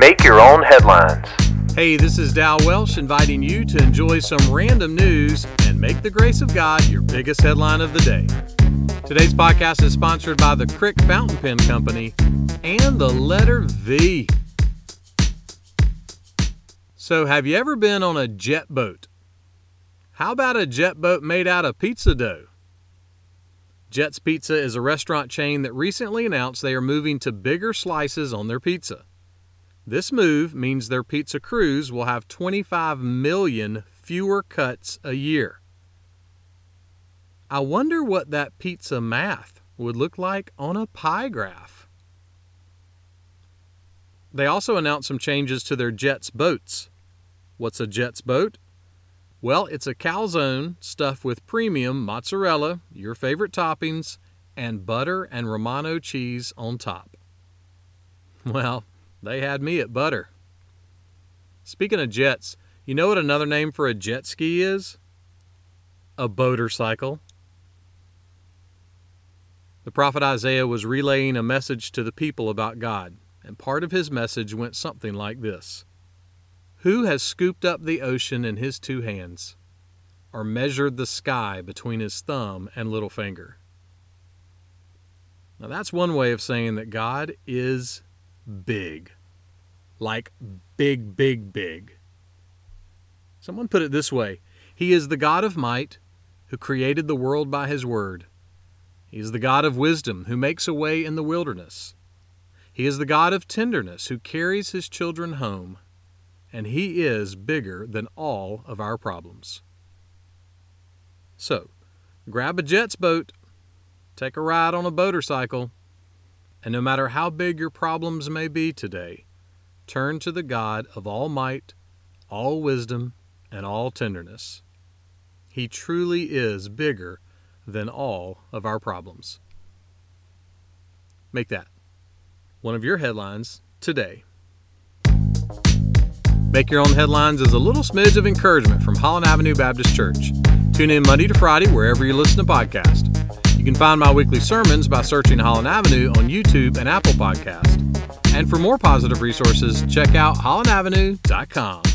Make your own headlines. Hey, this is Dal Welsh inviting you to enjoy some random news and make the grace of God your biggest headline of the day. Today's podcast is sponsored by the Crick Fountain Pen Company and the letter V. So, have you ever been on a jet boat? How about a jet boat made out of pizza dough? Jet's Pizza is a restaurant chain that recently announced they are moving to bigger slices on their pizza. This move means their pizza crews will have 25 million fewer cuts a year. I wonder what that pizza math would look like on a pie graph. They also announced some changes to their Jets boats. What's a Jets boat? Well, it's a calzone stuffed with premium mozzarella, your favorite toppings, and butter and Romano cheese on top. Well, they had me at butter. Speaking of jets, you know what another name for a jet ski is? A boatercycle. The prophet Isaiah was relaying a message to the people about God, and part of his message went something like this Who has scooped up the ocean in his two hands, or measured the sky between his thumb and little finger? Now, that's one way of saying that God is big. Like big, big, big. Someone put it this way He is the God of might who created the world by His word. He is the God of wisdom who makes a way in the wilderness. He is the God of tenderness who carries His children home. And He is bigger than all of our problems. So, grab a jet's boat, take a ride on a boatercycle, and no matter how big your problems may be today, turn to the God of all might, all wisdom, and all tenderness. He truly is bigger than all of our problems. Make that one of your headlines today. Make Your Own Headlines is a little smidge of encouragement from Holland Avenue Baptist Church. Tune in Monday to Friday wherever you listen to podcasts. You can find my weekly sermons by searching Holland Avenue on YouTube and Apple Podcast. And for more positive resources, check out hollandavenue.com.